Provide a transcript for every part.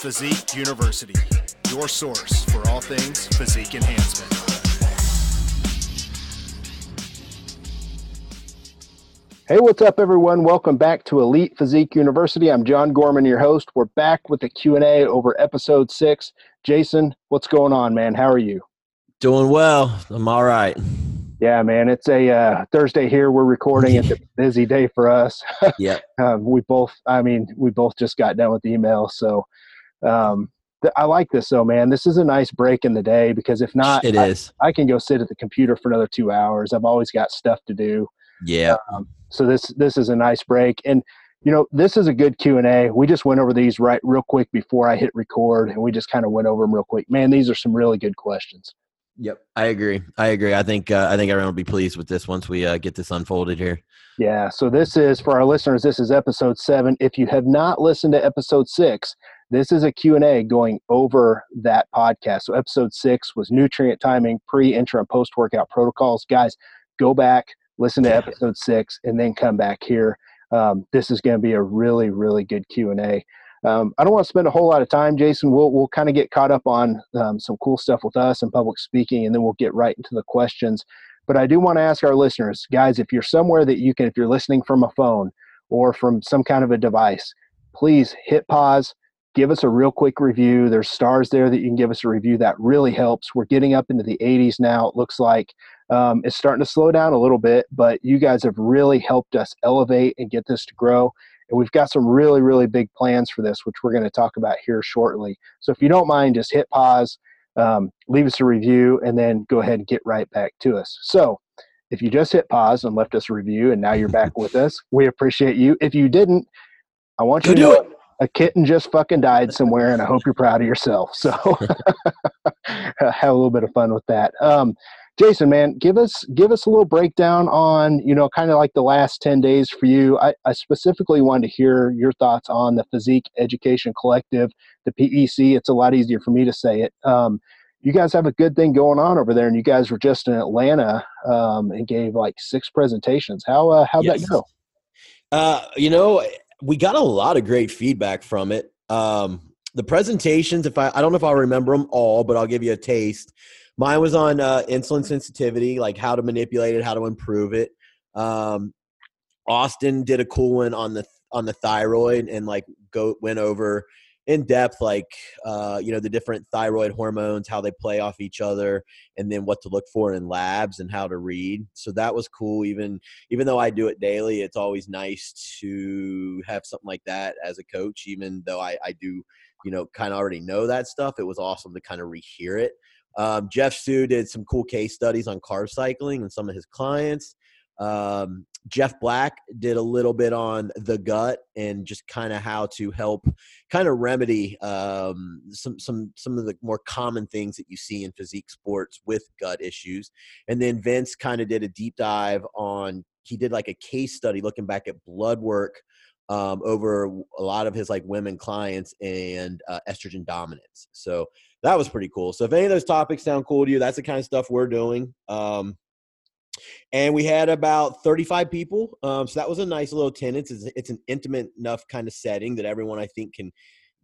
Physique University, your source for all things physique enhancement. Hey, what's up, everyone? Welcome back to Elite Physique University. I'm John Gorman, your host. We're back with a Q&A over episode six. Jason, what's going on, man? How are you? Doing well. I'm all right. Yeah, man. It's a uh, Thursday here. We're recording. It's a busy day for us. Yeah. um, we both. I mean, we both just got done with email, so um, th- I like this though, man. This is a nice break in the day because if not, It I, is. I can go sit at the computer for another two hours. I've always got stuff to do. Yeah. Um, so this this is a nice break, and you know this is a good Q and A. We just went over these right real quick before I hit record, and we just kind of went over them real quick. Man, these are some really good questions. Yep. I agree. I agree. I think uh, I think everyone will be pleased with this once we uh, get this unfolded here. Yeah. So this is for our listeners. This is episode seven. If you have not listened to episode six, this is a Q and A going over that podcast. So episode six was nutrient timing, pre, intra, and post workout protocols. Guys, go back, listen to episode six, and then come back here. Um, this is going to be a really, really good Q and A. Um, I don't want to spend a whole lot of time, Jason. We'll we'll kind of get caught up on um, some cool stuff with us and public speaking, and then we'll get right into the questions. But I do want to ask our listeners, guys, if you're somewhere that you can, if you're listening from a phone or from some kind of a device, please hit pause, give us a real quick review. There's stars there that you can give us a review. That really helps. We're getting up into the 80s now. It looks like um, it's starting to slow down a little bit, but you guys have really helped us elevate and get this to grow. And we've got some really, really big plans for this, which we're going to talk about here shortly. So if you don't mind, just hit pause, um, leave us a review, and then go ahead and get right back to us. So if you just hit pause and left us a review and now you're back with us, we appreciate you. If you didn't, I want you to do know it. A kitten just fucking died somewhere, and I hope you're proud of yourself. So have a little bit of fun with that. Um, Jason, man, give us give us a little breakdown on you know kind of like the last ten days for you. I, I specifically wanted to hear your thoughts on the Physique Education Collective, the PEC. It's a lot easier for me to say it. Um, you guys have a good thing going on over there, and you guys were just in Atlanta um, and gave like six presentations. How uh, how'd Yes. that go? Uh, you know, we got a lot of great feedback from it. Um, the presentations, if I, I don't know if I'll remember them all, but I'll give you a taste. Mine was on uh, insulin sensitivity, like how to manipulate it, how to improve it. Um, Austin did a cool one on the on the thyroid and like go went over in depth like uh, you know the different thyroid hormones how they play off each other and then what to look for in labs and how to read. So that was cool. Even even though i do it daily it's always nice to have something like that as a coach even though i, I do you know kind of already know that stuff. It was awesome to kind of rehear it. Um, jeff sue did some cool case studies on carb cycling and some of his clients. Um, Jeff Black did a little bit on the gut and just kind of how to help kind of remedy um, some some some of the more common things that you see in physique sports with gut issues. And then Vince kind of did a deep dive on he did like a case study looking back at blood work um, over a lot of his like women clients and uh, estrogen dominance. So that was pretty cool. So if any of those topics sound cool to you, that's the kind of stuff we're doing. Um, and we had about 35 people um, so that was a nice little attendance. It's, it's an intimate enough kind of setting that everyone i think can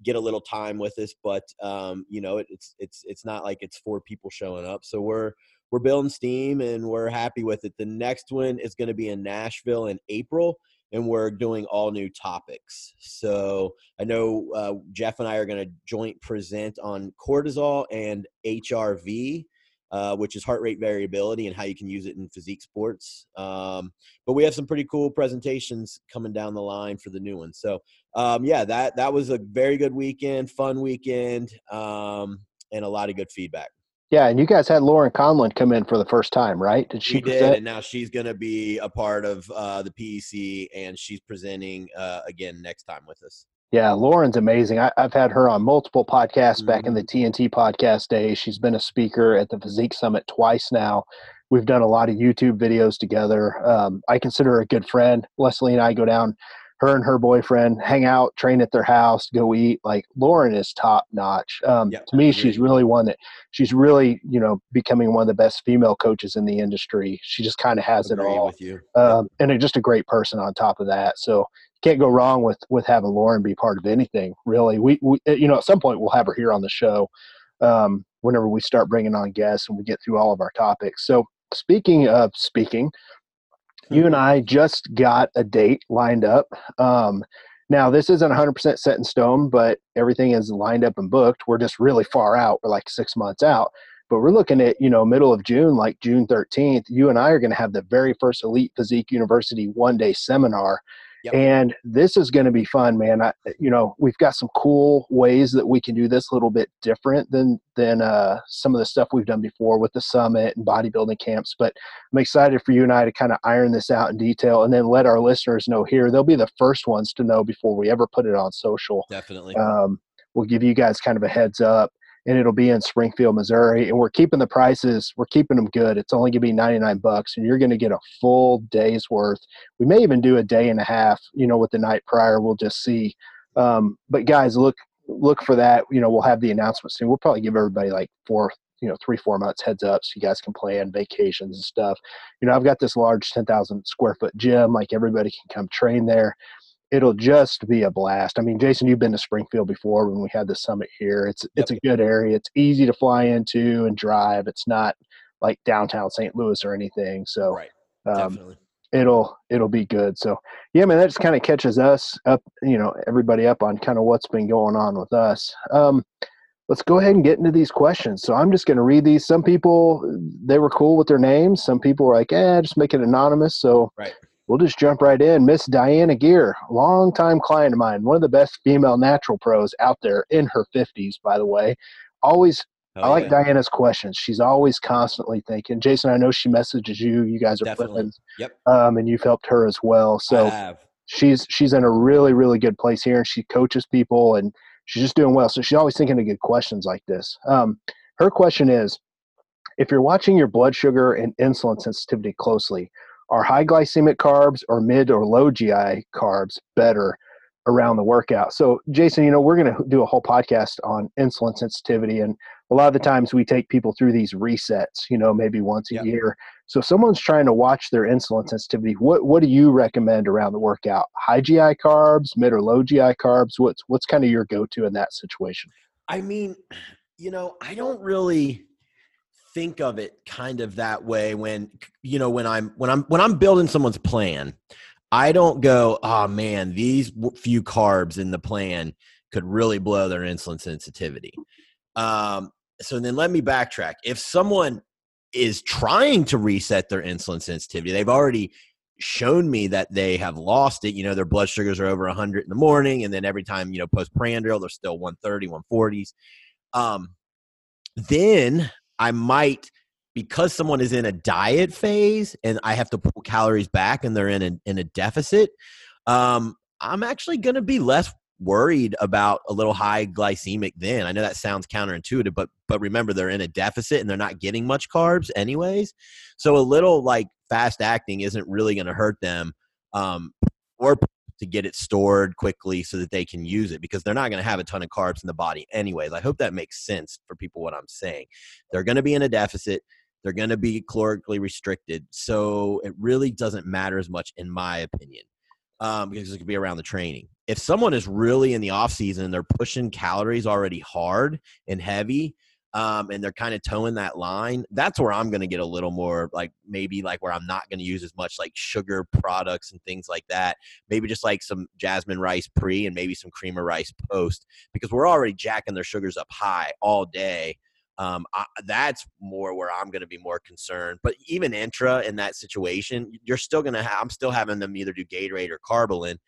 get a little time with us but um, you know it, it's it's it's not like it's four people showing up. So we're we're building steam and we're happy with it. The next one is going to be in nashville in april and we're doing all new topics. So i know uh, jeff and i are going to joint present on cortisol and hrv uh, which is heart rate variability and how you can use it in physique sports. Um, but we have some pretty cool presentations coming down the line for the new one. So um, yeah, that that was a very good weekend, fun weekend, um, and a lot of good feedback. Yeah, and you guys had Laurin Conlin come in for the first time, right? Did she She did, and now she's going to be a part of uh, the PEC, and she's presenting uh, again next time with us. Yeah, Laurin's amazing. I, I've had her on multiple podcasts back in Mhm. the TNT podcast days. She's been a speaker at the Physique Summit twice now. We've done a lot of YouTube videos together. Um, I consider her a good friend. Leslie and I go down her and her boyfriend hang out, train at their house, go eat. Like Laurin is top notch. Um, Yep, to me, she's really one that she's really, you know, becoming one of the best female coaches in the industry. She just kind of has it all, with you. um, and just a great person on top of that. So can't go wrong with with having Laurin be part of anything. Really, we, we you know at some point we'll have her here on the show um, whenever we start bringing on guests and we get through all of our topics. So speaking of speaking, you and I just got a date lined up. Um, now this isn't 100% set in stone, but everything is lined up and booked. We're just really far out. We're like six months out, but we're looking at you know middle of June, like June 13th. You and I are going to have the very first Elite Physique University one day seminar. Yep. And this is going to be fun, man. I, you know, we've got some cool ways that we can do this a little bit different than than uh, some of the stuff we've done before with the summit and bodybuilding camps. But I'm excited for you and I to kind of iron this out in detail, and then let our listeners know here. They'll be the first ones to know before we ever put it on social. Definitely. Um, we'll give you guys kind of a heads up, and it'll be in Springfield, Missouri. And we're keeping the prices. We're keeping them good. It's only going to be 99 bucks, and you're going to get a full day's worth. We may even do a day and a half. You know, with the night prior, we'll just see. Um, but guys, look look for that. You know, we'll have the announcement soon. We'll probably give everybody like four, you know, three, four months heads up so you guys can plan vacations and stuff. You know, I've got this large 10,000 square foot gym. Like everybody can come train there it'll just be a blast. I mean, Jason, you've been to Springfield before when we had the summit here. It's it's a good area. It's easy to fly into and drive. It's not like downtown St. Louis or anything. So right. um, it'll it'll be good. So yeah, man, that just kind of catches us up, you know, everybody up on kind of what's been going on with us. Um, let's go ahead and get into these questions. So I'm just going to read these. Some people they were cool with their names. Some people were like, eh, just make it anonymous. So Right. We'll just jump right in. Miss Diana Gear, longtime client of mine, one of the best female natural pros out there in her 50s, by the way. Always Oh, I like yeah. Diana's questions. She's always constantly thinking. Jason, I know she messages you. You guys are Definitely. flipping, Yep. um, and you've helped her as well. I So have. she's she's in a really really good place here, and she coaches people, and she's just doing well. So she's always thinking of good questions like this. Um, her question is, if you're watching your blood sugar and insulin sensitivity closely, are high glycemic carbs or mid or low GI carbs better around the workout? So, Jason, you know, we're going to do a whole podcast on insulin sensitivity. And a lot of the times we take people through these resets, you know, maybe once a Yep. year. So, if someone's trying to watch their insulin sensitivity, what, what do you recommend around the workout? High GI carbs, mid or low GI carbs? What's, what's kind of your go to in that situation? I mean, you know, I don't really think of it kind of that way when you know when I'm when I'm when I'm building someone's plan. I don't go, oh man, these few carbs in the plan could really blow their insulin sensitivity. Um, so then let me backtrack. If someone is trying to reset their insulin sensitivity, they've already shown me that they have lost it. You know, their blood sugars are over 100 in the morning, and then every time, you know, postprandial, they're still 130, 140s. Um, then I might, because someone is in a diet phase and I have to pull calories back and they're in a, in a deficit, um, I'm actually going to be less worried about a little high glycemic then. I know that sounds counterintuitive, but but remember they're in a deficit and they're not getting much carbs anyways. So a little like fast acting isn't really going to hurt them um, or to get it stored quickly so that they can use it because they're not going to have a ton of carbs in the body anyways. I hope that makes sense for people what I'm saying. They're going to be in a deficit. They're going to be calorically restricted. So it really doesn't matter as much in my opinion um, because it could be around the training. If someone is really in the off season they're pushing calories already hard and heavy, um, and they're kind of towing that line, that's where I'm going to get a little more like maybe like where I'm not going to use as much like sugar products and things like that. Maybe just like some jasmine rice pre and maybe some cream of rice post because we're already jacking their sugars up high all day. Um, I, that's more where I'm going to be more concerned. But even intra in that situation, you're still going to. Ha- I'm still having them either do Gatorade or Karbolyn,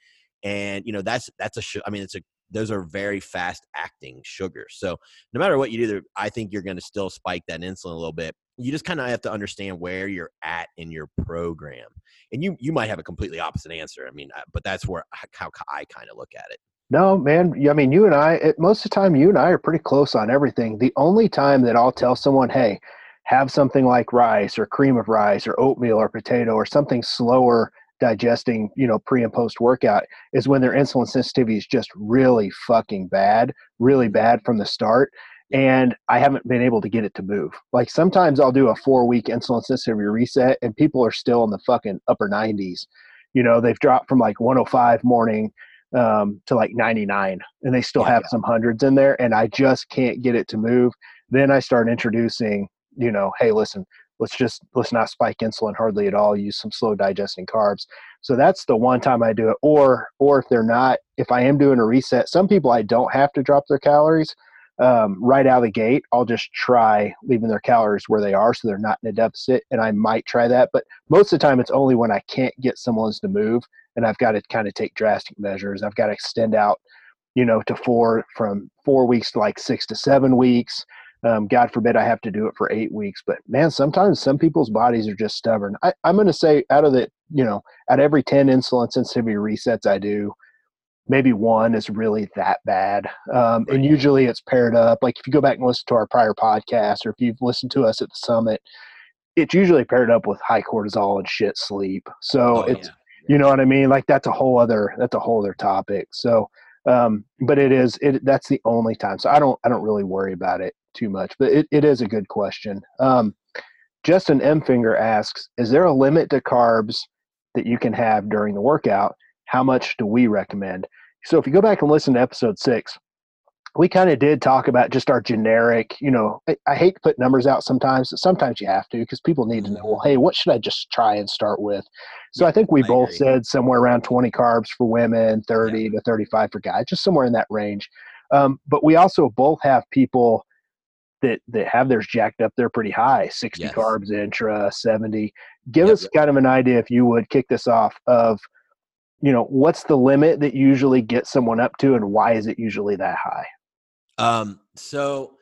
and you know that's that's a. Sh- I mean, it's a. Those are very fast acting sugars. So no matter what you do, I think you're going to still spike that insulin a little bit. You just kind of have to understand where you're at in your program, and you you might have a completely opposite answer. I mean, uh, but that's where how I kind of look at it. No, man. I mean, you and I, it, most of the time, you and I are pretty close on everything. The only time that I'll tell someone, hey, have something like rice or cream of rice or oatmeal or potato or something slower digesting, you know, pre and post workout is when their insulin sensitivity is just really fucking bad, really bad from the start. And I haven't been able to get it to move. Like sometimes I'll do a four week insulin sensitivity reset and people are still in the fucking upper 90s. You know, they've dropped from like 105 morning um, to like 99 and they still Yeah, have yeah. some hundreds in there and I just can't get it to move. Then I start introducing, you know, hey, listen, let's just let's not spike insulin hardly at all. Use some slow digesting carbs. So that's the one time I do it. Or or if they're not, if I am doing a reset, some people I don't have to drop their calories um, right out of the gate. I'll just try leaving their calories where they are, so they're not in a deficit. And I might try that, but most of the time it's only when I can't get someone's to move, and I've got to kind of take drastic measures. I've got to extend out, you know, to four from four weeks to like six to seven weeks. Um, God forbid I have to do it for eight weeks. But man, sometimes some people's bodies are just stubborn. I, I'm going to say out of the, you know, out of every 10 insulin sensitivity resets I do, maybe one is really that bad. Um, and usually it's paired up. Like if you go back and listen to our prior podcast or if you've listened to us at the summit, it's usually paired up with high cortisol and shit sleep. So Oh, it's, yeah. you know what I mean? Like that's a whole other, that's a whole other topic. So, um, but it is, it, that's the only time. So I don't, I don't really worry about it too much, but it, it is a good question. Um, Justin M. Finger asks, is there a limit to carbs that you can have during the workout? How much do we recommend? So if you go back and listen to episode six, we kind of did talk about just our generic, you know, I, I hate to put numbers out sometimes, but sometimes you have to because people need to know, well, hey, what should I just try and start with? So I think we I both agree. said somewhere around 20 carbs for women, 30 to 35 for guys, just somewhere in that range. Um, but we also both have people that that have theirs jacked up there pretty high 60 Yes. carbs intra 70 give Yep, us kind of an idea if you would kick this off of you know what's the limit that usually get someone up to and why is it usually that high Um, so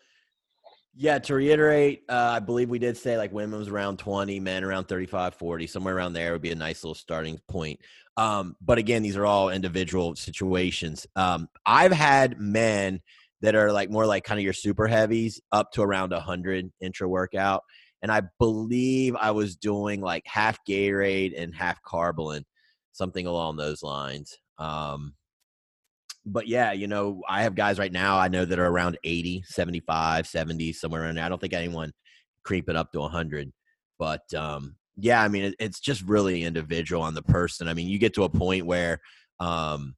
yeah, to reiterate, uh, I believe we did say like women was around 20, men around 35, 40, somewhere around there would be a nice little starting point. Um, but again, these are all individual situations. Um, I've had men that are like more like kind of your super heavies up to around 100 intra workout. And I believe I was doing like half Gatorade and half Karbolyn, something along those lines. Um, but yeah, you know, I have guys right now I know that are around 80, 75, 70, somewhere around there. I don't think anyone creeping up to 100. But um, yeah, I mean, it, it's just really individual on the person. I mean, you get to a point where um,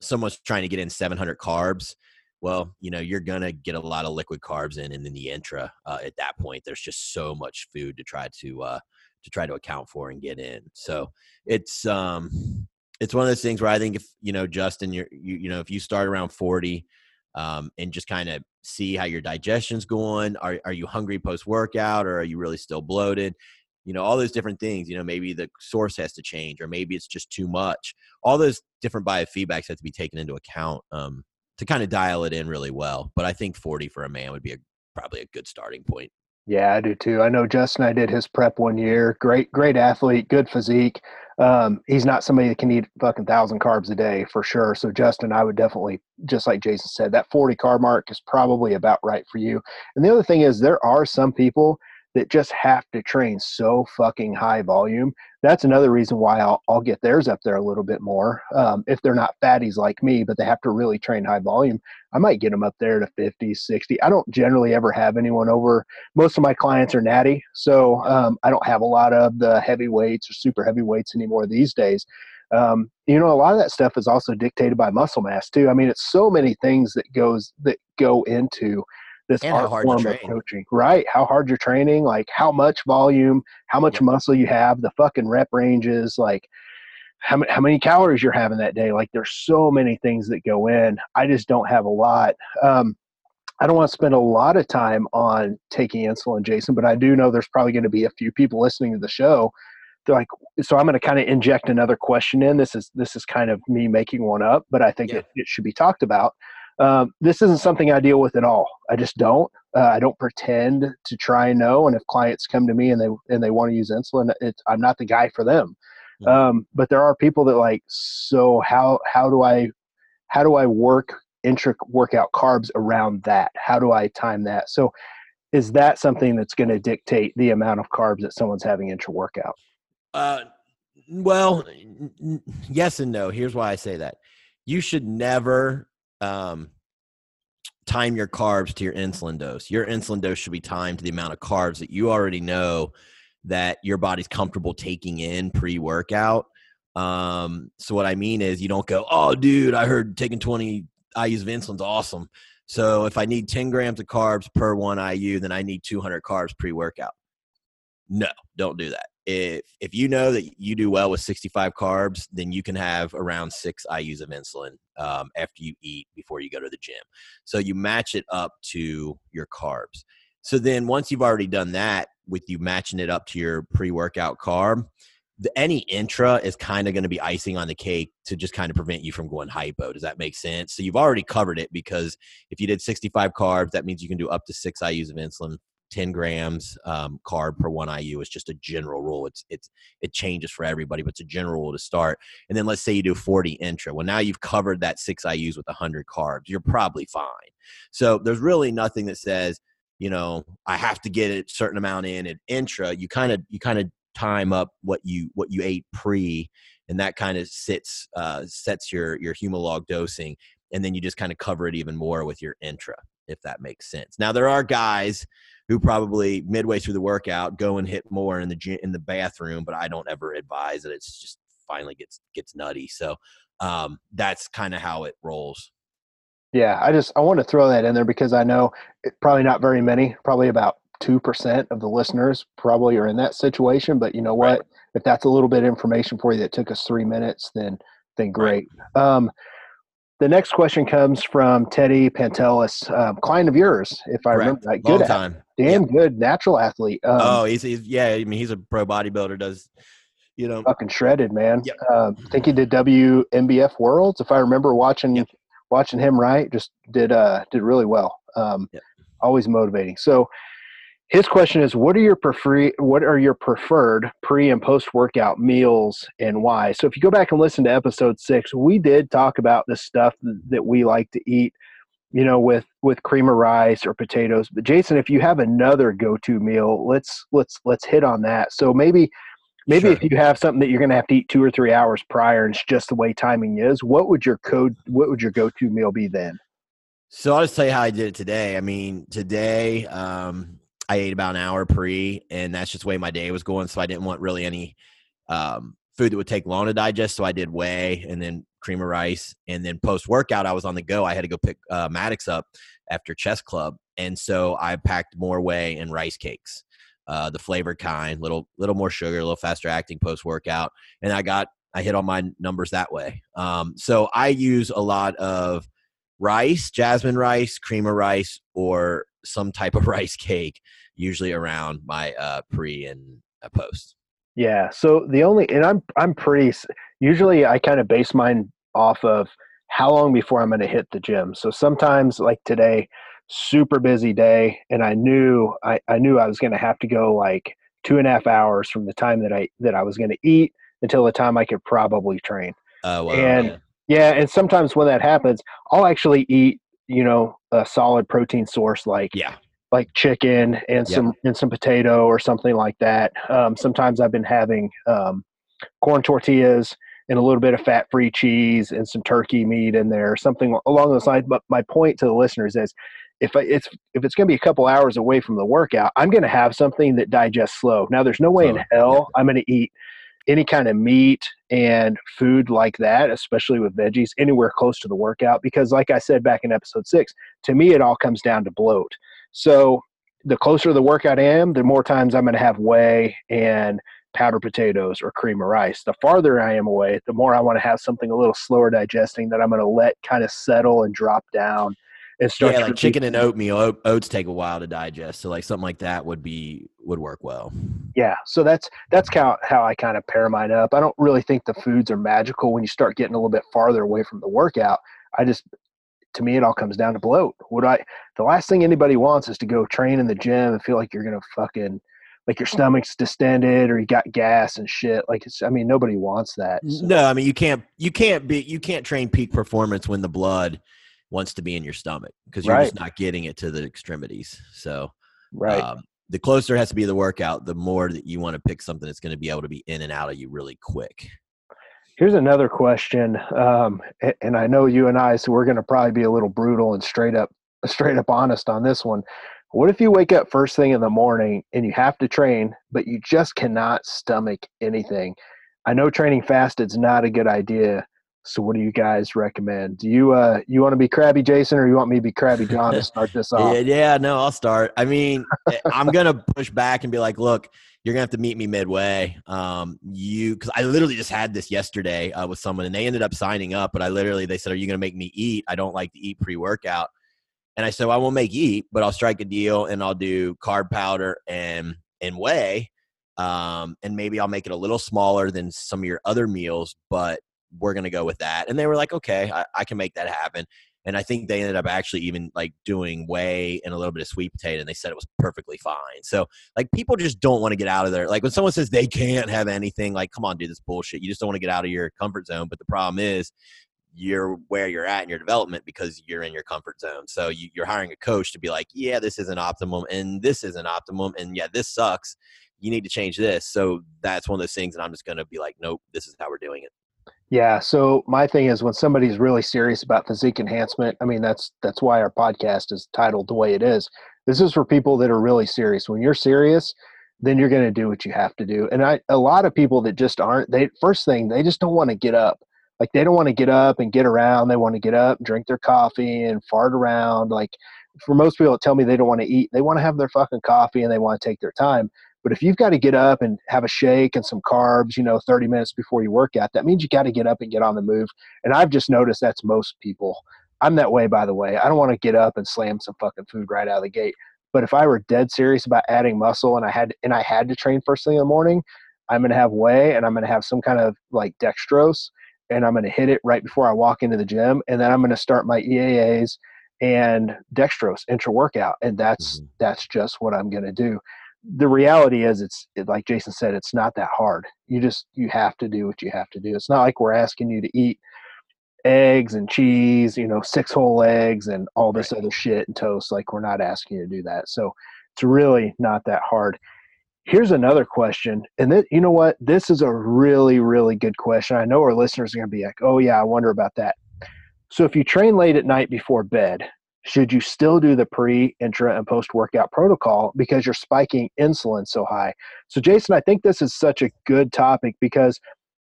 someone's trying to get in 700 carbs. Well, you know, you're going to get a lot of liquid carbs in, and then the intra uh, at that point, there's just so much food to try to, uh, to try to account for and get in. So it's, um, it's one of those things where I think if you know Justin, you're you, you know if you start around forty, um, and just kind of see how your digestion's going. Are are you hungry post workout, or are you really still bloated? You know all those different things. You know maybe the source has to change, or maybe it's just too much. All those different biofeedbacks have to be taken into account um, to kind of dial it in really well. But I think forty for a man would be a, probably a good starting point. yeah i do too i know justin i did his prep one year great great athlete good physique um, he's not somebody that can eat fucking thousand carbs a day for sure so justin i would definitely just like jason said that 40 carb mark is probably about right for you and the other thing is there are some people that just have to train so fucking high volume. That's another reason why I'll, I'll get theirs up there a little bit more. Um, if they're not fatties like me, but they have to really train high volume, I might get them up there to 50, 60. I don't generally ever have anyone over. Most of my clients are natty, so um, I don't have a lot of the heavyweights or super heavyweights anymore these days. Um, you know, a lot of that stuff is also dictated by muscle mass too. I mean, it's so many things that goes that go into this And art form of coaching, right? How hard you're training, like how much volume, how much Yep. muscle you have, the fucking rep ranges, like how, how many calories you're having that day. Like there's so many things that go in. I just don't have a lot. Um, I don't want to spend a lot of time on taking insulin, Jason, but I do know there's probably going to be a few people listening to the show. They're like, so I'm going to kind of inject another question in. This is this is kind of me making one up, but I think Yeah. it, it should be talked about. Um, this isn't something I deal with at all. I just don't. Uh, I don't pretend to try and know. And if clients come to me and they and they want to use insulin, it's, I'm not the guy for them. Mhm. Um, but there are people that like. So how how do I how do I work intra workout carbs around that? How do I time that? So is that something that's going to dictate the amount of carbs that someone's having intra workout? Uh, Well, yes and no. Here's why I say that. You should never um, time your carbs to your insulin dose. Your insulin dose should be timed to the amount of carbs that you already know that your body's comfortable taking in pre-workout. Um, so what I mean is you don't go, oh, dude, I heard taking 20 IUs of insulin's awesome. So if I need 10 grams of carbs per one IU, then I need 200 carbs pre-workout. No, don't do that. If if you know that you do well with 65 carbs, then you can have around six IUs of insulin um, after you eat before you go to the gym. So you match it up to your carbs. So then once you've already done that, with you matching it up to your pre-workout carb, the, any intra is kind of going to be icing on the cake to just kind of prevent you from going hypo. Does that make sense? So you've already covered it because if you did 65 carbs, that means you can do up to six IUs of insulin 10 grams um, carb per one IU is just a general rule. It's it's it changes for everybody, but it's a general rule to start. And then let's say you do 40 intra. Well, now you've covered that six IUs with 100 carbs. You're probably fine. So there's really nothing that says you know I have to get a certain amount in at intra. You kind of you kind of time up what you what you ate pre, and that kind of sits uh, sets your your humalog dosing, and then you just kind of cover it even more with your intra if that makes sense. Now there are guys who probably midway through the workout go and hit more in the gym, in the bathroom, but I don't ever advise it. It's just finally gets gets nutty. So um, that's kind of how it rolls. Yeah, I just I want to throw that in there because I know probably not very many, probably about two percent of the listeners probably are in that situation. But you know what? Right. If that's a little bit of information for you that took us three minutes, then then great. Right. Um, the next question comes from Teddy Pantelis, um, client of yours, if I Correct. remember right. Good Long time. Damn yep. good natural athlete. Um, oh, he's, he's, yeah. I mean, he's a pro bodybuilder. Does you know? Fucking shredded, man. Yep. Uh, I think he did WNBF Worlds, if I remember watching yep. watching him right. Just did uh did really well. Um, yep. Always motivating. So his question is what are your prefer what are your preferred pre and post workout meals and why? So if you go back and listen to episode six we did talk about the stuff that we like to eat you know with with cream of rice or potatoes. But jason if you have another go-to meal let's let's let's hit on that. So maybe maybe sure. if you have something that you're going to have to eat two or three hours prior and it's just the way timing is what would your code what would your go-to meal be then? So i'll just tell you how i did it today. I mean today um I ate about an hour pre, and that's just the way my day was going. So I didn't want really any um, food that would take long to digest. So I did whey and then cream of rice. And then post workout, I was on the go. I had to go pick uh, Maddox up after chess club. And so I packed more whey and rice cakes, uh, the flavored kind, little, little more sugar, a little faster acting post workout. And I got, I hit all my numbers that way. Um, so I use a lot of rice, jasmine rice, cream of rice, or some type of rice cake, usually around my uh, pre and uh, post. Yeah. So the only, and I'm I'm pretty. Usually, I kind of base mine off of how long before I'm going to hit the gym. So sometimes, like today, super busy day, and I knew I I knew I was going to have to go like two and a half hours from the time that I that I was going to eat until the time I could probably train. Uh, well, and yeah. yeah, and sometimes when that happens, I'll actually eat you know a solid protein source like yeah like chicken and some and some potato or something like that. Um, sometimes I've been having um, corn tortillas and a little bit of fat-free cheese and some turkey meat in there, something along those lines. But my point to the listeners is, if I, it's if it's going to be a couple hours away from the workout, I'm going to have something that digests slow. Now, there's no way in hell I'm going to eat any kind of meat and food like that, especially with veggies, anywhere close to the workout. Because, like I said back in episode six, to me, it all comes down to bloat. So, the closer the workout I am, the more times I'm going to have whey and powdered potatoes or cream of rice. The farther I am away, the more I want to have something a little slower digesting that I'm going to let kind of settle and drop down and start. Yeah, like chicken and oatmeal. Oats take a while to digest, so like something like that would be would work well. Yeah, so that's that's how how I kind of pair mine up. I don't really think the foods are magical when you start getting a little bit farther away from the workout. I just to me it all comes down to bloat. Would I the last thing anybody wants is to go train in the gym and feel like you're gonna fucking like your stomach's distended or you got gas and shit. Like it's I mean nobody wants that. So. No, I mean you can't you can't be you can't train peak performance when the blood wants to be in your stomach because you're right. just not getting it to the extremities. So right. Um, the closer it has to be the workout, the more that you want to pick something that's going to be able to be in and out of you really quick. Here's another question, um, and I know you and I, so we're going to probably be a little brutal and straight up, straight up honest on this one. What if you wake up first thing in the morning and you have to train, but you just cannot stomach anything? I know training fasted is not a good idea. So what do you guys recommend? Do you uh you want to be crabby Jason or you want me to be crabby John to start this off? yeah, yeah, no, I'll start. I mean, eh, I'm gonna push back and be like, look, you're gonna have to meet me midway. Um, you because I literally just had this yesterday uh, with someone and they ended up signing up, but I literally they said, Are you gonna make me eat? I don't like to eat pre workout. And I said, well, I won't make eat, but I'll strike a deal and I'll do carb powder and and whey. Um, and maybe I'll make it a little smaller than some of your other meals, but we're gonna go with that. And they were like, okay, I, I can make that happen. And I think they ended up actually even like doing whey and a little bit of sweet potato, and they said it was perfectly fine. So like people just don't want to get out of there. Like when someone says they can't have anything, like come on, dude, this bullshit. You just don't want to get out of your comfort zone. But the problem is you're where you're at in your development because you're in your comfort zone. So you, are hiring a coach to be like, yeah, this isn't optimum and this isn't optimum and yeah, this sucks. You need to change this. So that's one of those things and I'm just going to be like, nope, this is how we're doing it. Yeah. So my thing is when somebody's really serious about physique enhancement, I mean that's that's why our podcast is titled the way it is. This is for people that are really serious. When you're serious, then you're going to do what you have to do. And I a lot of people that just aren't they first thing they just don't want to get up like they don't want to get up and get around they want to get up drink their coffee and fart around like for most people that tell me they don't want to eat they want to have their fucking coffee and they want to take their time but if you've got to get up and have a shake and some carbs you know 30 minutes before you work out that means you got to get up and get on the move. And i've just noticed that's most people. I'm that way by the way. I don't want to get up and slam some fucking food right out of the gate. But if i were dead serious about adding muscle and i had and i had to train first thing in the morning i'm going to have whey and i'm going to have some kind of like dextrose and I'm going to hit it right before I walk into the gym, and then I'm going to start my EAAs and dextrose intra workout, and that's mm-hmm. that's just what I'm going to do. The reality is, it's it, like Jason said, it's not that hard. You just you have to do what you have to do. It's not like we're asking you to eat eggs and cheese, you know, six whole eggs and all this other shit and toast. Like we're not asking you to do that. So it's really not that hard. Here's another question. And th- you know what? This is a really, really good question. I know our listeners are going to be like, oh, yeah, I wonder about that. So if you train late at night before bed, should you still do the pre, intra, and post workout protocol because you're spiking insulin so high? So, Jason, I think this is such a good topic because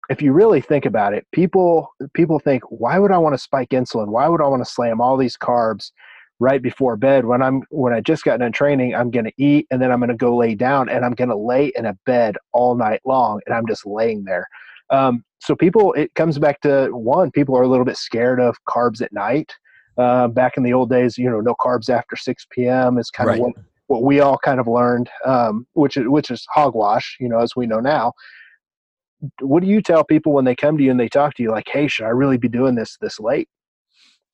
if you really think about it, people people think, why would I want to spike insulin? Why would I want to slam all these carbs right before bed when i'm when i just got done training i'm going to eat and then i'm going to go lay down and i'm going to lay in a bed all night long and i'm just laying there um, so people it comes back to one people are a little bit scared of carbs at night uh, back in the old days you know no carbs after 6 p.m is kind right. of what what we all kind of learned um, which is which is hogwash you know as we know now what do you tell people when they come to you and they talk to you like hey should i really be doing this this late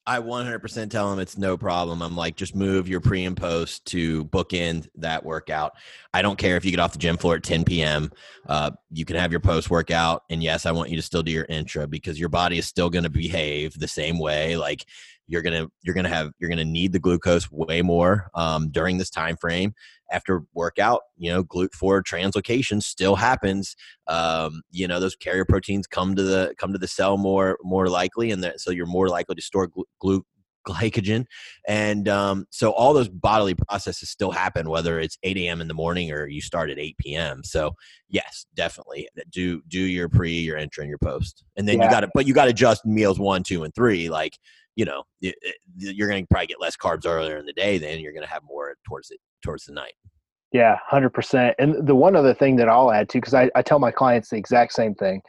I 100% tell them it's no problem. I'm like, just move your pre and post to bookend that workout. I don't care if you get off the gym floor at 10 p.m. Uh, you can have your post workout. And yes, I want you to still do your intra because your body is still going to behave the same way. Like you're gonna you're gonna have you're gonna need the glucose way more um, during this time frame. After workout you know glut 4 translocation still happens um, you know those carrier proteins come to the come to the cell more more likely and that, so you're more likely to store glut glycogen. And um, so all those bodily processes still happen whether it's 8 a.m in the morning or you start at 8 p.m so yes definitely do do your pre your intra and your post. And then yeah. you got to but you got to adjust meals one two and three like you know eh, you're going to probably get less carbs earlier in the day then you're going to have more towards it towards the night. Yeah 100% and the one other thing that i'll add to, because I, I tell my clients the exact same thing.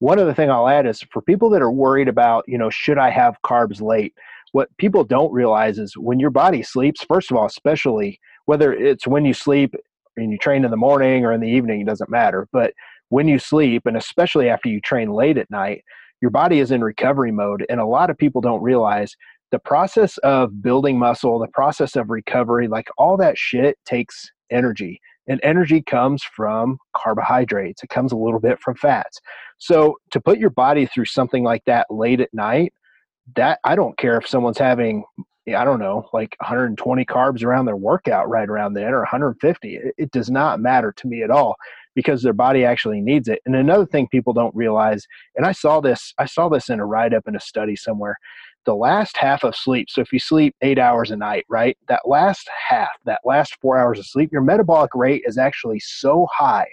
One other thing i'll add is for people that are worried about you know should i have carbs late what people don't realize is when your body sleeps first of all especially whether it's when you sleep and you train in the morning or in the evening it doesn't matter but when you sleep and especially after you train late at night your body is in recovery mode. And a lot of people don't realize the process of building muscle, the process of recovery, like all that shit takes energy. And energy comes from carbohydrates, it comes a little bit from fats. So to put your body through something like that late at night, that I don't care if someone's having I don't know, like 120 carbs around their workout right around then or 150. It, it does not matter to me at all because their body actually needs it. And another thing people don't realize, and I saw this, I saw this in a write up in a study somewhere. The last half of sleep, so if you sleep eight hours a night, right? That last half, that last four hours of sleep, your metabolic rate is actually so high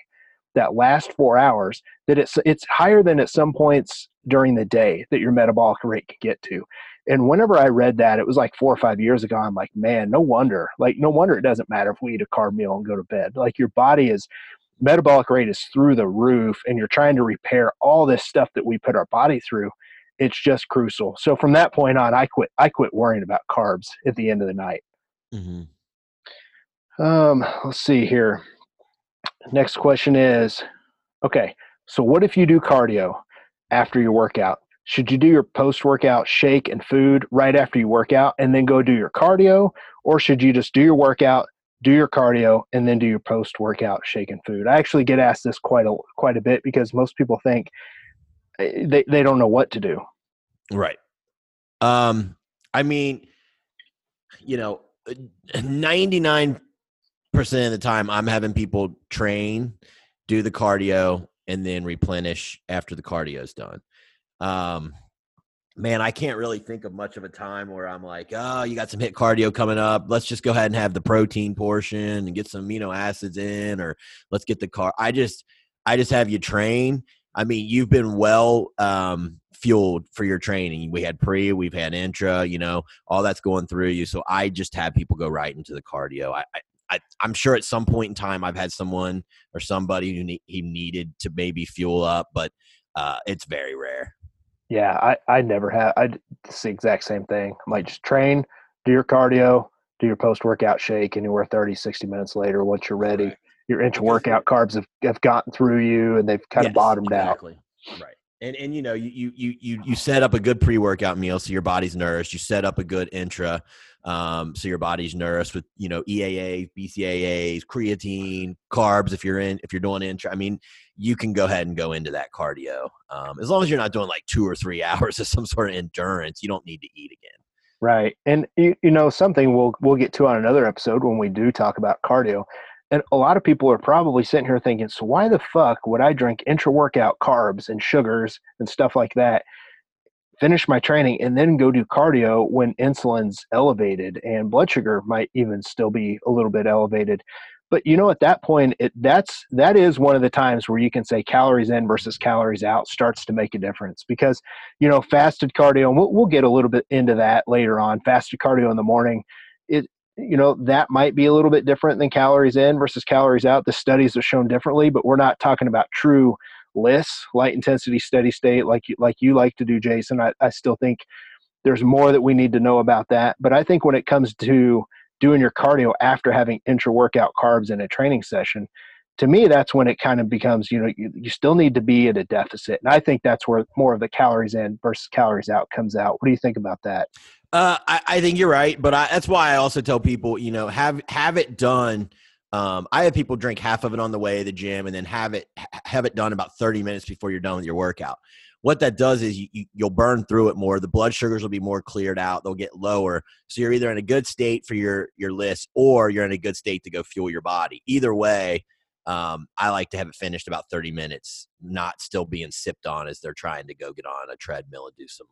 that last four hours that it's it's higher than at some points during the day that your metabolic rate could get to. And whenever I read that, it was like four or five years ago. I'm like, man, no wonder. Like, no wonder it doesn't matter if we eat a carb meal and go to bed. Like, your body is metabolic rate is through the roof, and you're trying to repair all this stuff that we put our body through. It's just crucial. So from that point on, I quit. I quit worrying about carbs at the end of the night. Mm-hmm. Um, let's see here. Next question is, okay, so what if you do cardio after your workout? should you do your post workout shake and food right after you work out and then go do your cardio or should you just do your workout do your cardio and then do your post workout shake and food. I actually get asked this quite a quite a bit because most people think eh, they, they don't know what to do. Right. Um i mean you know 99% of the time i'm having people train do the cardio and then replenish after the cardio is done. Um, man, I can't really think of much of a time where I'm like, oh, you got some HIIT cardio coming up. Let's just go ahead and have the protein portion and get some amino acids in, or let's get the car. I just, I just have you train. I mean, you've been well um, fueled for your training. We had pre, we've had intra, you know, all that's going through you. So I just have people go right into the cardio. I, I, I am sure at some point in time I've had someone or somebody who ne- he needed to maybe fuel up, but uh, it's very rare. Yeah, I, I never have. I it's the exact same thing. I might just train, do your cardio, do your post workout shake, anywhere 30, 60 minutes later, once you're ready, right. your intra workout carbs have, have gotten through you and they've kind yes, of bottomed exactly. out. Right. And and you know, you you you you set up a good pre workout meal so your body's nourished. You set up a good intra um, so your body's nourished with you know EAAs, BCAAs, creatine, carbs. If you're in, if you're doing intra, I mean, you can go ahead and go into that cardio um, as long as you're not doing like two or three hours of some sort of endurance. You don't need to eat again. Right, and you, you know something we'll we'll get to on another episode when we do talk about cardio. And a lot of people are probably sitting here thinking, so why the fuck would I drink intra workout carbs and sugars and stuff like that finish my training and then go do cardio when insulin's elevated and blood sugar might even still be a little bit elevated. But you know at that point it that's that is one of the times where you can say calories in versus calories out starts to make a difference because you know fasted cardio and we'll, we'll get a little bit into that later on fasted cardio in the morning it you know that might be a little bit different than calories in versus calories out. The studies have shown differently but we're not talking about true LISS, light intensity steady state, like you, like you like to do, Jason. I, I still think there's more that we need to know about that. But I think when it comes to doing your cardio after having intra workout carbs in a training session, to me, that's when it kind of becomes, you know, you, you still need to be at a deficit. And I think that's where more of the calories in versus calories out comes out. What do you think about that? Uh, I, I think you're right, but I, that's why I also tell people, you know, have have it done um, I have people drink half of it on the way to the gym and then have it have it done about 30 minutes before you're done with your workout. What that does is you, you, you'll burn through it more. The blood sugars will be more cleared out. They'll get lower. So you're either in a good state for your your LISS or you're in a good state to go fuel your body. Either way, um, I like to have it finished about 30 minutes, not still being sipped on as they're trying to go get on a treadmill and do some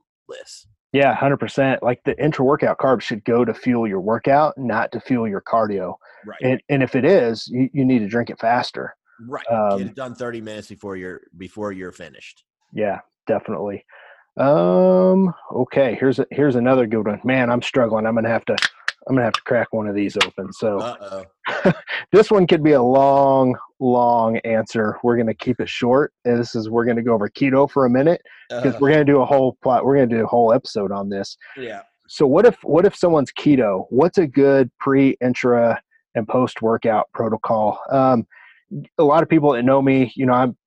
Yeah, 100%. Like the intra workout carbs should go to fuel your workout, not to fuel your cardio. Right. And, and if it is, you, you need to drink it faster. Right. Um, Get it done 30 minutes before you're before you're finished. Yeah, definitely. Um okay, here's a, here's another good one. Man, I'm struggling. I'm going to have to I'm gonna have to crack one of these open. So this one could be a long, long answer. We're gonna keep it short. And this is we're gonna go over keto for a minute because uh, we're gonna do a whole plot. We're gonna do a whole episode on this. Yeah. So what if what if someone's keto? What's a good pre, intra, and post workout protocol? Um, a lot of people that know me, you know, I'm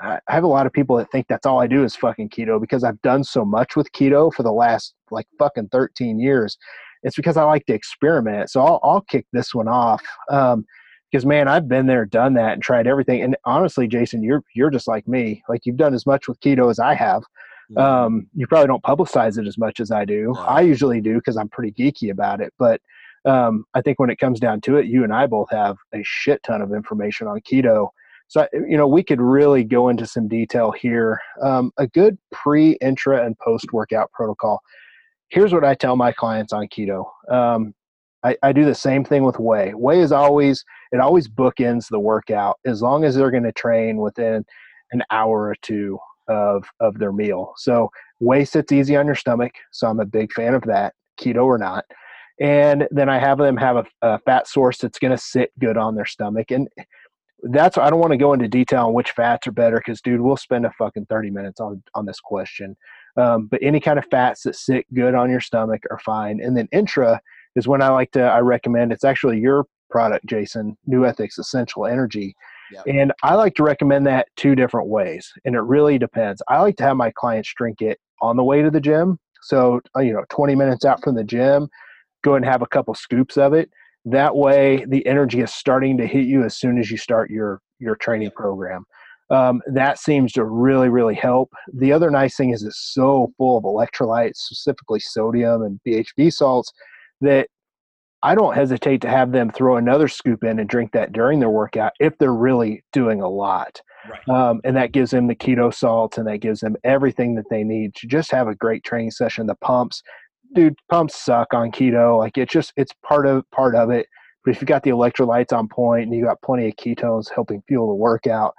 I have a lot of people that think that's all I do is fucking keto because I've done so much with keto for the last like fucking 13 years it's because I like to experiment. So I'll, I'll kick this one off. Um, because man, I've been there, done that, and tried everything. And honestly, Jason, you're you're just like me. Like you've done as much with keto as I have. Mhm. Um, you probably don't publicize it as much as I do. No. I usually do because I'm pretty geeky about it. But um, I think when it comes down to it, you and I both have a shit ton of information on keto. So you know we could really go into some detail here. Um, a good pre, intra, and post workout protocol. Here's what I tell my clients on keto. Um, I, I do the same thing with whey. Whey is always it always bookends the workout as long as they're going to train within an hour or two of of their meal. So whey sits easy on your stomach, so I'm a big fan of that, keto or not. And then I have them have a, a fat source that's going to sit good on their stomach, and that's I don't want to go into detail on which fats are better because, dude, we'll spend a fucking thirty minutes on on this question. Um, but any kind of fats that sit good on your stomach are fine. And then intra is when I like to I recommend. It's actually your product, Jason, New Ethics Essential Energy. Yep. And I like to recommend that two different ways, and it really depends. I like to have my clients drink it on the way to the gym. So, uh, you know, 20 minutes out from the gym, go and have a couple scoops of it. That way, the energy is starting to hit you as soon as you start your your training program. Um, that seems to really, really help. The other nice thing is it's so full of electrolytes, specifically sodium and BHB salts, that I don't hesitate to have them throw another scoop in and drink that during their workout if they're really doing a lot. Right. Um, and that gives them the keto salts and that gives them everything that they need to just have a great training session. The pumps, dude, pumps suck on keto. Like it's just it's part of part of it. But if you got the electrolytes on point and you got plenty of ketones helping fuel the workout,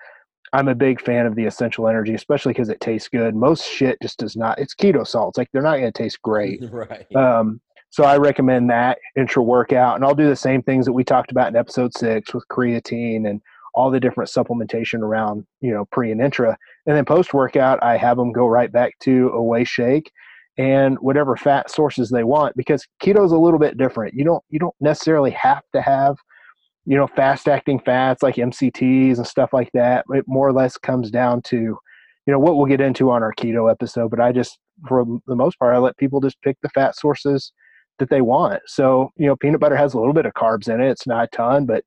I'm a big fan of the essential energy, especially because it tastes good. Most shit just does not. It's keto salts. Like they're not going to taste great. right. Um, so I recommend that intra workout, and I'll do the same things that we talked about in episode six with creatine and all the different supplementation around you know pre and intra, and then post workout I have them go right back to a whey shake and whatever fat sources they want because keto is a little bit different. You don't you don't necessarily have to have you know fast acting fats like MCTs and stuff like that. It more or less comes down to you know what we'll get into on our keto episode, but I just for the most part I let people just pick the fat sources that they want. So, you know, peanut butter has a little bit of carbs in it. It's not a ton, but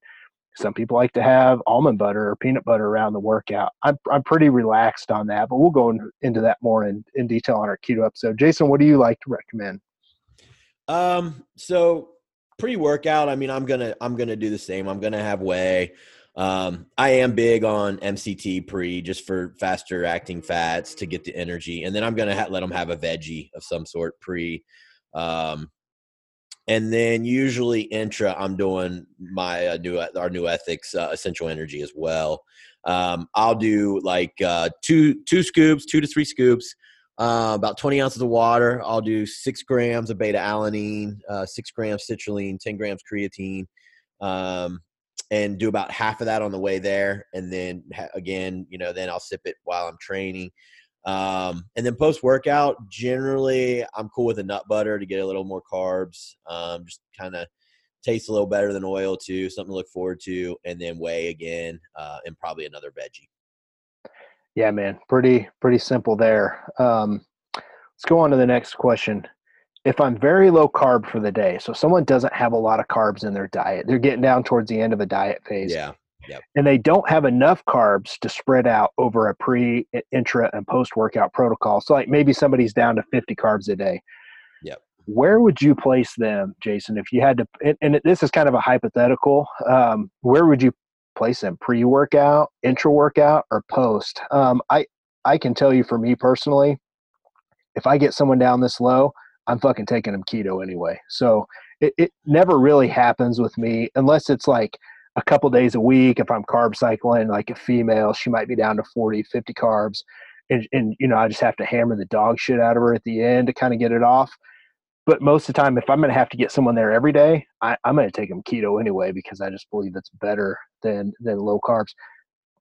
some people like to have almond butter or peanut butter around the workout. I'm, I'm pretty relaxed on that, but we'll go in, into that more in, in detail on our keto episode. Jason, what do you like to recommend? Um, so pre-workout, I mean, I'm gonna I'm gonna do the same. I'm gonna have whey. Um, I am big on MCT pre just for faster acting fats to get the energy, and then I'm gonna ha- let them have a veggie of some sort pre. Um, and then usually intra, I'm doing my uh, new our new ethics uh, essential energy as well. Um, I'll do like uh, two two scoops, two to three scoops, uh, about 20 ounces of water. I'll do six grams of beta alanine, uh, six grams citrulline, 10 grams creatine, um, and do about half of that on the way there. And then again, you know, then I'll sip it while I'm training. Um, and then post workout, generally, I'm cool with a nut butter to get a little more carbs. Um, just kind of tastes a little better than oil too. Something to look forward to. And then whey again, uh, and probably another veggie. Yeah, man, pretty pretty simple there. Um, let's go on to the next question. If I'm very low carb for the day, so someone doesn't have a lot of carbs in their diet, they're getting down towards the end of a diet phase. Yeah. And they don't have enough carbs to spread out over a pre, intra, and post workout protocol. So, like maybe somebody's down to 50 carbs a day. Yep. Where would you place them, Jason, if you had to? And, and this is kind of a hypothetical. Um, where would you place them? Pre workout, intra workout, or post? Um, I I can tell you for me personally, if I get someone down this low, I'm fucking taking them keto anyway. So it, it never really happens with me unless it's like a couple days a week if i'm carb cycling like a female she might be down to 40 50 carbs and, and you know i just have to hammer the dog shit out of her at the end to kind of get it off. But most of the time if i'm going to have to get someone there every day I, i'm going to take them keto anyway because i just believe it's better than than low carbs.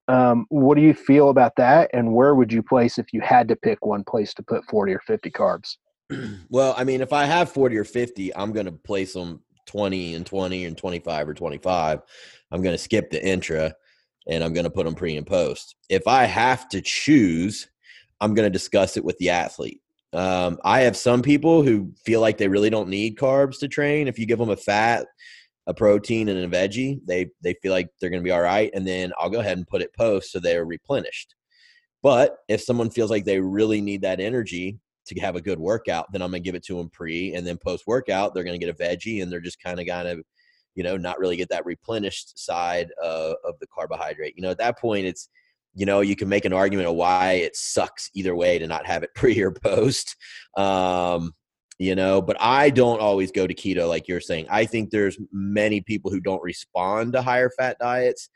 Um, what do you feel about that and where would you place if you had to pick one place to put 40 or 50 carbs? Well, I mean, if I have 40 or 50, I'm going to place them 20 and 20 and 25 or 25. I'm going to skip the intra and I'm going to put them pre and post. If I have to choose, I'm going to discuss it with the athlete. Um, I have some people who feel like they really don't need carbs to train. If you give them a fat, a protein, and a veggie, they they feel like they're going to be all right. And then I'll go ahead and put it post so they're replenished. But if someone feels like they really need that energy to have a good workout, then I'm gonna give it to them pre and then post workout, they're gonna get a veggie and they're just kind of kind of, you know, not really get that replenished side of, of the carbohydrate. You know, at that point, it's you know you can make an argument of why it sucks either way to not have it pre or post. Um, you know but i don't always go to keto like you're saying i think there's many people who don't respond to higher fat diets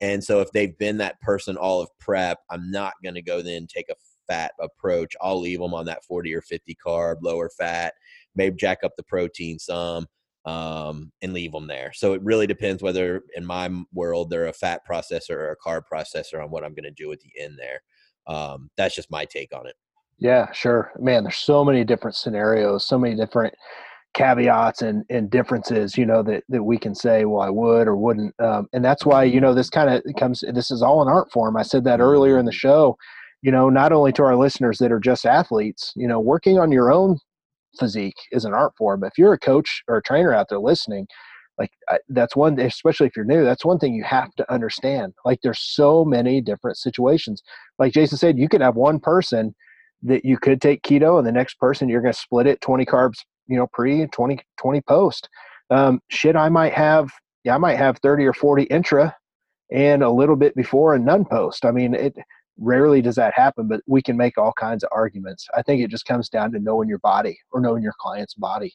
and so if they've been that person all of prep i'm not going to go then take a fat approach i'll leave them on that 40 or 50 carb lower fat maybe jack up the protein some um, and leave them there so it really depends whether in my world they're a fat processor or a carb processor on what i'm going to do at the end there um, that's just my take on it yeah, sure. Man, there's so many different scenarios, so many different caveats and, and differences, you know, that, that we can say, well, I would or wouldn't. Um, and that's why, you know, this kind of comes, this is all an art form. I said that earlier in the show, you know, not only to our listeners that are just athletes, you know, working on your own physique is an art form. If you're a coach or a trainer out there listening, like that's one especially if you're new that's one thing you have to understand. Like there's so many different situations. Like jason said you could have one person that you could take keto and the next person you're going to split it 20 carbs you know pre 20 20 post. Um, shit i might have yeah i might have 30 or 40 intra and a little bit before and none post. I mean it rarely does that happen but we can make all kinds of arguments i think it just comes down to knowing your body or knowing your client's body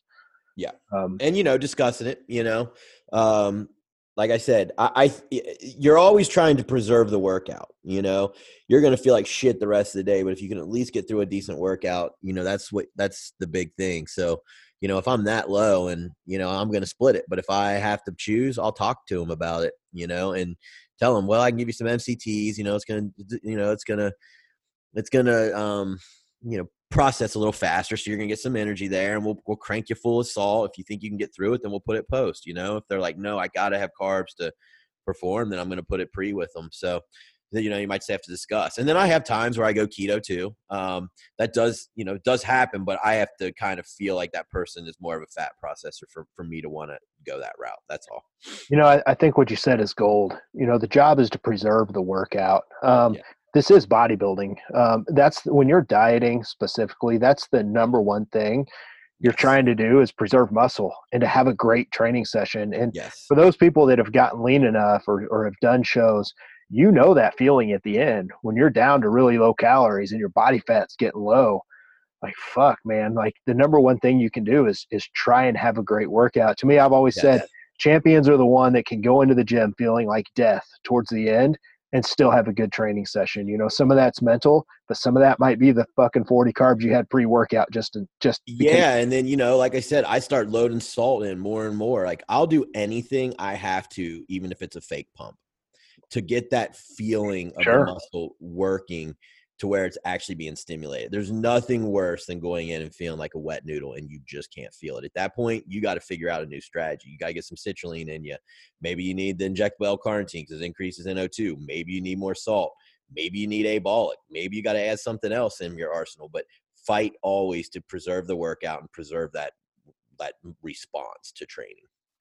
yeah um, and you know discussing it you know um, like I said, I, I, you're always trying to preserve the workout. You know, you're gonna feel like shit the rest of the day, but if you can at least get through a decent workout, you know that's what that's the big thing. So, you know, if I'm that low and you know I'm gonna split it, but if I have to choose, I'll talk to him about it. You know, and tell them, well, I can give you some MCTs. You know, it's gonna, you know, it's gonna, it's gonna, um, you know, process a little faster so you're gonna get some energy there and we'll, we'll crank you full of salt if you think you can get through it then we'll put it post you know if they're like no i gotta have carbs to perform then i'm gonna put it pre with them so you know you might say have to discuss and then i have times where i go keto too um, that does you know does happen but i have to kind of feel like that person is more of a fat processor for, for me to want to go that route that's all you know I, I, think what you said is gold you know the job is to preserve the workout um, yeah this is bodybuilding. Um, that's when you're dieting specifically. That's the number one thing you're trying to do is preserve muscle and to have a great training session. And yes. for those people that have gotten lean enough or, or have done shows, you know that feeling at the end when you're down to really low calories and your body fat's getting low. Like fuck, man. Like the number one thing you can do is is try and have a great workout. To me, I've always said champions are the one that can go into the gym feeling like death towards the end and still have a good training session. You know, some of that's mental, but some of that might be the fucking 40 carbs you had pre-workout just to just Yeah, and then you know, like I said, I start loading salt in more and more. Like I'll do anything I have to even if it's a fake pump to get that feeling of sure. the muscle working to where it's actually being stimulated. There's nothing worse than going in and feeling like a wet noodle and you just can't feel it. At that point, you got to figure out a new strategy. You got to get some citrulline in you. Maybe you need the injectable L-carnitine because it increases NO2. Maybe you need more salt. Maybe you need a abolic. Maybe you got to add something else in your arsenal. But fight always to preserve the workout and preserve that that response to training.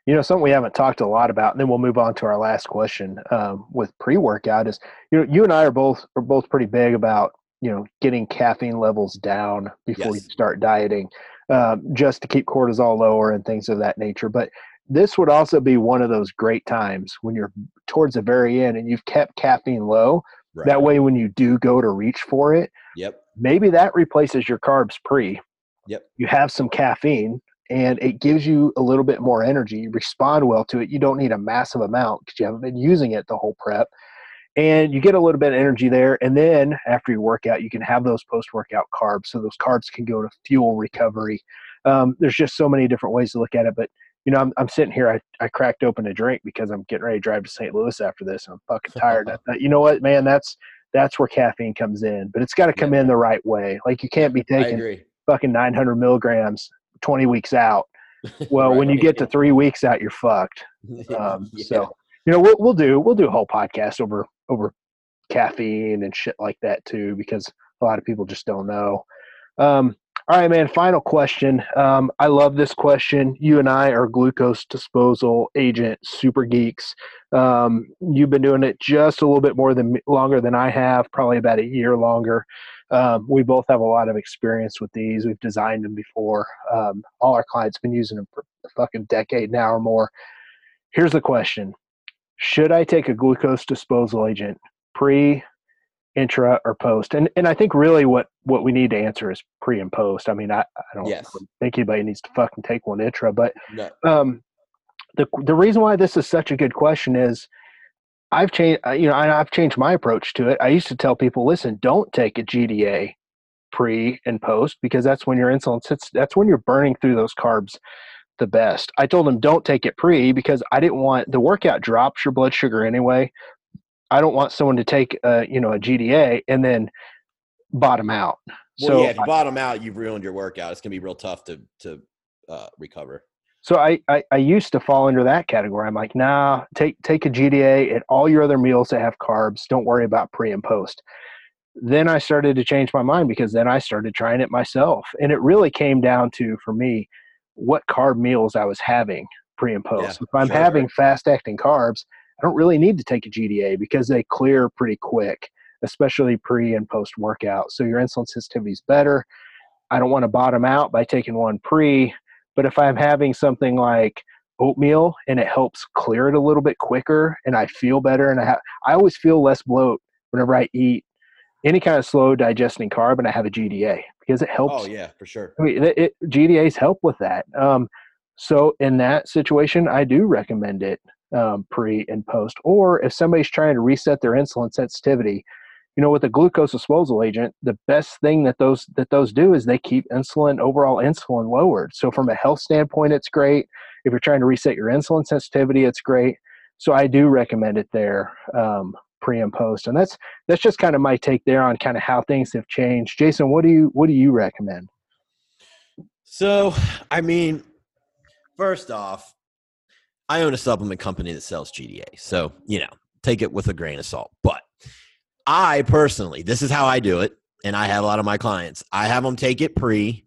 You know, something we haven't talked a lot about, and then we'll move on to our last question um, with pre-workout. Is you know, you and I are both are both pretty big about you know getting caffeine levels down before yes. you start dieting, um, just to keep cortisol lower and things of that nature. But this would also be one of those great times when you're towards the very end and you've kept caffeine low. Right. That way, when you do go to reach for it, yep, maybe that replaces your carbs pre. Yep, you have some caffeine and it gives you a little bit more energy. You respond well to it. You don't need a massive amount because you haven't been using it the whole prep. And you get a little bit of energy there. And then after you work out, you can have those post workout carbs. So those carbs can go to fuel recovery. Um, there's just so many different ways to look at it. But, you know, I'm, I'm sitting here, I, I cracked open a drink because I'm getting ready to drive to St. Louis after this. I'm fucking tired. I thought, you know what, man, that's, that's where caffeine comes in, but it's got to come in the right way. Like you can't be taking fucking 900 milligrams 20 weeks out. Well, right. when you get to three weeks out, you're fucked. Um, yeah. So, you know, we'll, we'll do, we'll do a whole podcast over, over caffeine and shit like that too, because a lot of people just don't know. Um, All right, man. Final question. Um, I love this question. You and I are glucose disposal agent super geeks. Um, you've been doing it just a little bit more than longer than I have, probably about a year longer. Um, we both have a lot of experience with these. We've designed them before. Um, all our clients been using them for a fucking decade now or more. Here's the question: Should I take a glucose disposal agent pre, intra, or post? And and I think really what what we need to answer is pre and post. I mean, I, I don't Yes. think anybody needs to fucking take one intra, but No. um, the the reason why this is such a good question is I've changed you know I, I've changed my approach to it. I used to tell people, listen, don't take a GDA pre and post because that's when your insulin sits. That's when you're burning through those carbs the best. I told them don't take it pre because I didn't want the workout drops your blood sugar anyway. I don't want someone to take a you know a GDA and then bottom out. Well, so yeah, if you bottom out, you've ruined your workout. It's gonna be real tough to to uh, recover. So I, I, I used to fall under that category. I'm like, nah, take take a GDA at all your other meals that have carbs. Don't worry about pre and post. Then I started to change my mind because then I started trying it myself. And it really came down to, for me, what carb meals I was having pre and post. Yeah, if I'm sure. having fast acting carbs, I don't really need to take a GDA because they clear pretty quick, especially pre and post workout. So your insulin sensitivity is better. I don't want to bottom out by taking one pre. But if I'm having something like oatmeal and it helps clear it a little bit quicker and I feel better and I have I always feel less bloat whenever I eat any kind of slow digesting carb and I have a GDA because it helps. Oh yeah, for sure. I mean, it, it, GDAs help with that. Um, so in that situation, I do recommend it um, pre and post. Or if somebody's trying to reset their insulin sensitivity, you know, with a glucose disposal agent, the best thing that those that those do is they keep insulin overall insulin lowered. So from a health standpoint, it's great. If you're trying to reset your insulin sensitivity, it's great. So I do recommend it there um, pre and post, and that's that's just kind of my take there on kind of how things have changed. Jason, what do you what do you recommend? So, I mean, first off, I own a supplement company that sells GDA. So, you know, take it with a grain of salt. But I personally, this is how I do it. And I have a lot of my clients, I have them take it pre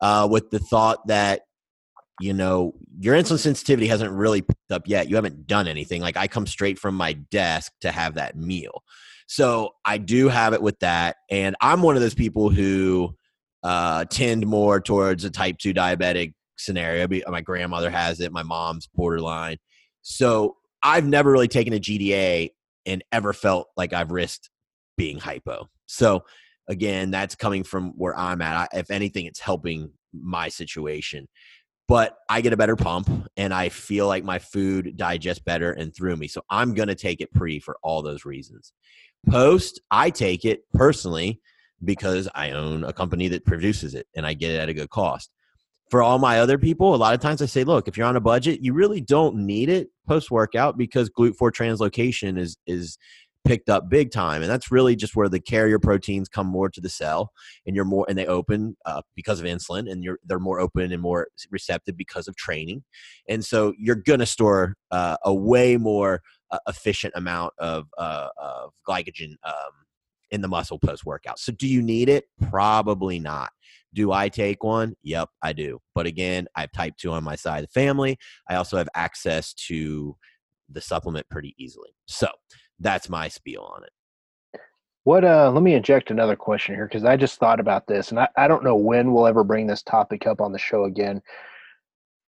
uh, with the thought that, you know, your insulin sensitivity hasn't really picked up yet. You haven't done anything. Like I come straight from my desk to have that meal. So I do have it with that. And I'm one of those people who, uh, tend more towards a type 2 diabetic scenario. My grandmother has it, my mom's borderline. So I've never really taken a GDA and ever felt like I've risked being hypo. So again, that's coming from where I'm at. I, if anything, it's helping my situation. But I get a better pump and I feel like my food digests better and through me. So I'm going to take it pre for all those reasons. Post, I take it personally because I own a company that produces it and I get it at a good cost. For all my other people, a lot of times I say, look, if you're on a budget, you really don't need it post workout because GLUT4 translocation is is picked up big time, and that's really just where the carrier proteins come more to the cell, and you're more and they open uh, because of insulin, and you're they're more open and more receptive because of training, and so you're gonna store uh, a way more uh, efficient amount of uh, of glycogen um, in the muscle post workout. So, do you need it? Probably not. Do I take one? Yep, I do. But again, I have type 2 on my side of the family. I also have access to the supplement pretty easily. So, that's my spiel on it. What uh let me inject another question here because I just thought about this and I, I don't know when we'll ever bring this topic up on the show again.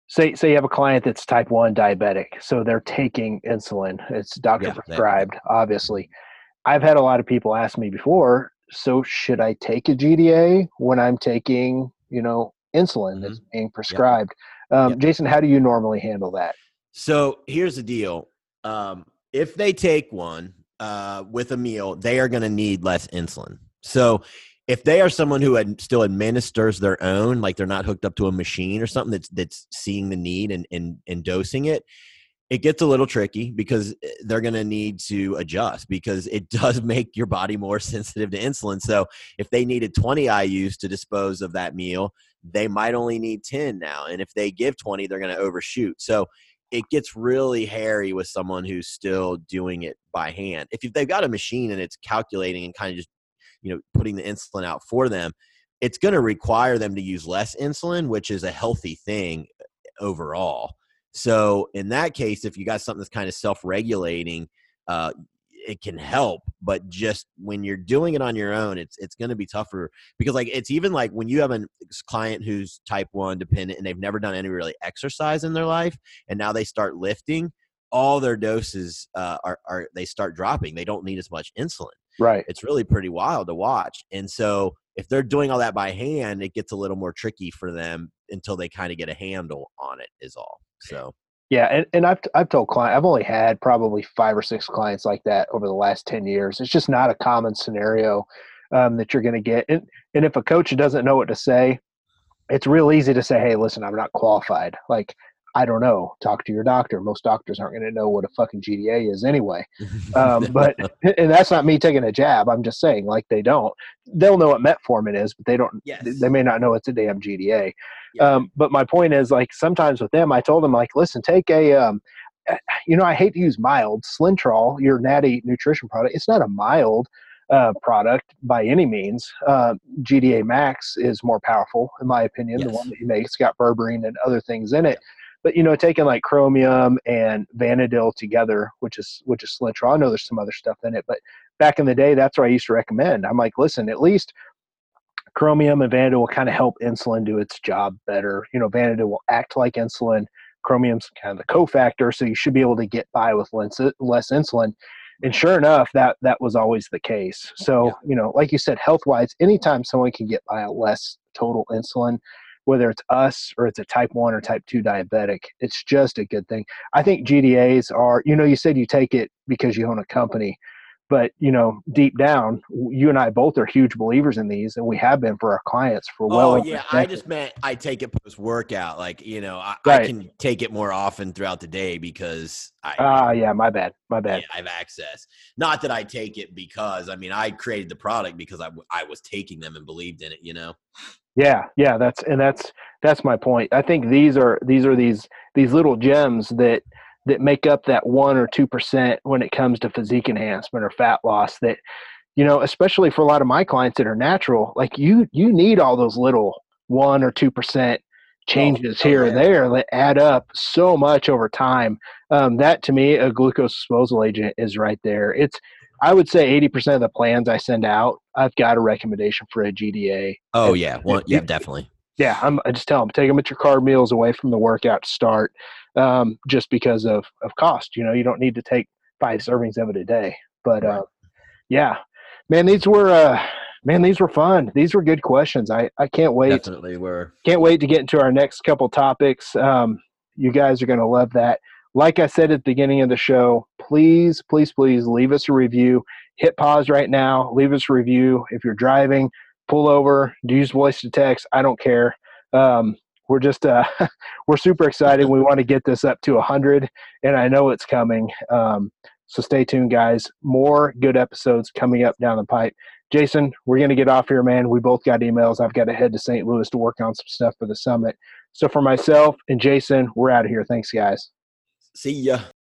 Say say you have a client that's type one diabetic, so they're taking insulin. It's doctor Yeah, that- prescribed, obviously. I've had a lot of people ask me before, so should I take a GDA when I'm taking, you know, insulin that's being prescribed? Um, Yep. Jason, how do you normally handle that? So, here's the deal um, if they take one uh, with a meal, they are going to need less insulin. So, if they are someone who ad- still administers their own, like they're not hooked up to a machine or something that's that's seeing the need and and, and dosing it, it gets a little tricky because eh, they're going to need to adjust because it does make your body more sensitive to insulin. So if they needed 20 IUs to dispose of that meal, they might only need 10 now, and if they give 20, they're going to overshoot. So it gets really hairy with someone who's still doing it by hand. If they've got a machine and it's calculating and kind of just you know putting the insulin out for them it's going to require them to use less insulin, which is a healthy thing overall. So in that case, if you got something that's kind of self-regulating, uh, it can help. But just when you're doing it on your own, it's it's going to be tougher because like it's even like when you have a client who's type one dependent and they've never done any really exercise in their life, and now they start lifting, all their doses uh, are are they start dropping. They don't need as much insulin. Right. It's really pretty wild to watch. And so if they're doing all that by hand, it gets a little more tricky for them until they kind of get a handle on it. Is all. So yeah, and, and I've I've told clients I've only had probably five or six clients like that over the last ten years. It's just not a common scenario um, that you're going to get. And and if a coach doesn't know what to say, it's real easy to say, "Hey, listen, I'm not qualified." Like I don't know. Talk to your doctor. Most doctors aren't going to know what a fucking GDA is anyway. Um, but and that's not me taking a jab. I'm just saying, like they don't. They'll know what metformin is, but they don't. Yes. They may not know it's a damn GDA. Yeah. Um, but my point is, like sometimes with them, I told them, like, listen, take a. Um, eh, you know, I hate to use mild. Slintrol, your natty nutrition product, it's not a mild uh, product by any means. Uh, GDA Max is more powerful, in my opinion. Yes. The one that he makes, it's got berberine and other things in it. But you know, taking like chromium and Vanadyl together, which is which is Slintrol. I know there's some other stuff in it, but back in the day, that's what I used to recommend. I'm like, listen, at least chromium and Vanadyl will kind of help insulin do its job better. You know, Vanadyl will act like insulin. Chromium's kind of the cofactor, so you should be able to get by with less, less insulin. And sure enough, that that was always the case. So Yeah. you know, like you said, health wise, anytime someone can get by a less total insulin, whether it's us or it's a type 1 or type 2 diabetic it's just a good thing i think gdas are you know you said you take it because you own a company but you know deep down you and i both are huge believers in these and we have been for our clients for well oh yeah, I just meant I take it post workout. Like you know, I, I can take it more often throughout the day because I ah yeah my bad my bad yeah, I have access. Not that I take it because I mean I created the product because I w- I was taking them and believed in it. You know. Yeah, yeah, that's and that's that's my point. I think these are these are these these little gems that that make up that one or two percent when it comes to physique enhancement or fat loss. That you know, especially for a lot of my clients that are natural, like you you need all those little one or two percent changes oh, here and there that add up so much over time. Um, that to me, a glucose disposal agent is right there. It's I would say eighty percent of the plans I send out, I've got a recommendation for a GDA. Oh And- yeah, one, yeah, definitely. yeah, I'm, I just tell them take them at your carb meals away from the workout start, um, just because of of cost. You know, you don't need to take five servings of it a day. But uh, yeah, man, these were uh, man, these were fun. These were good questions. I I can't wait Definitely were. can't wait to get into our next couple topics. Um, you guys are going to love that. Like I said at the beginning of the show, please, please, please leave us a review. Hit pause right now. Leave us a review. If you're driving, pull over, use voice to text. I don't care. Um, we're just uh, we're super excited. We want to get this up to 100, and I know it's coming. Um, so stay tuned, guys. More good episodes coming up down the pipe. Jason, we're going to get off here, man. We both got emails. I've got to head to St. Louis to work on some stuff for the summit. So for myself and Jason, we're out of here. Thanks, guys. See ya.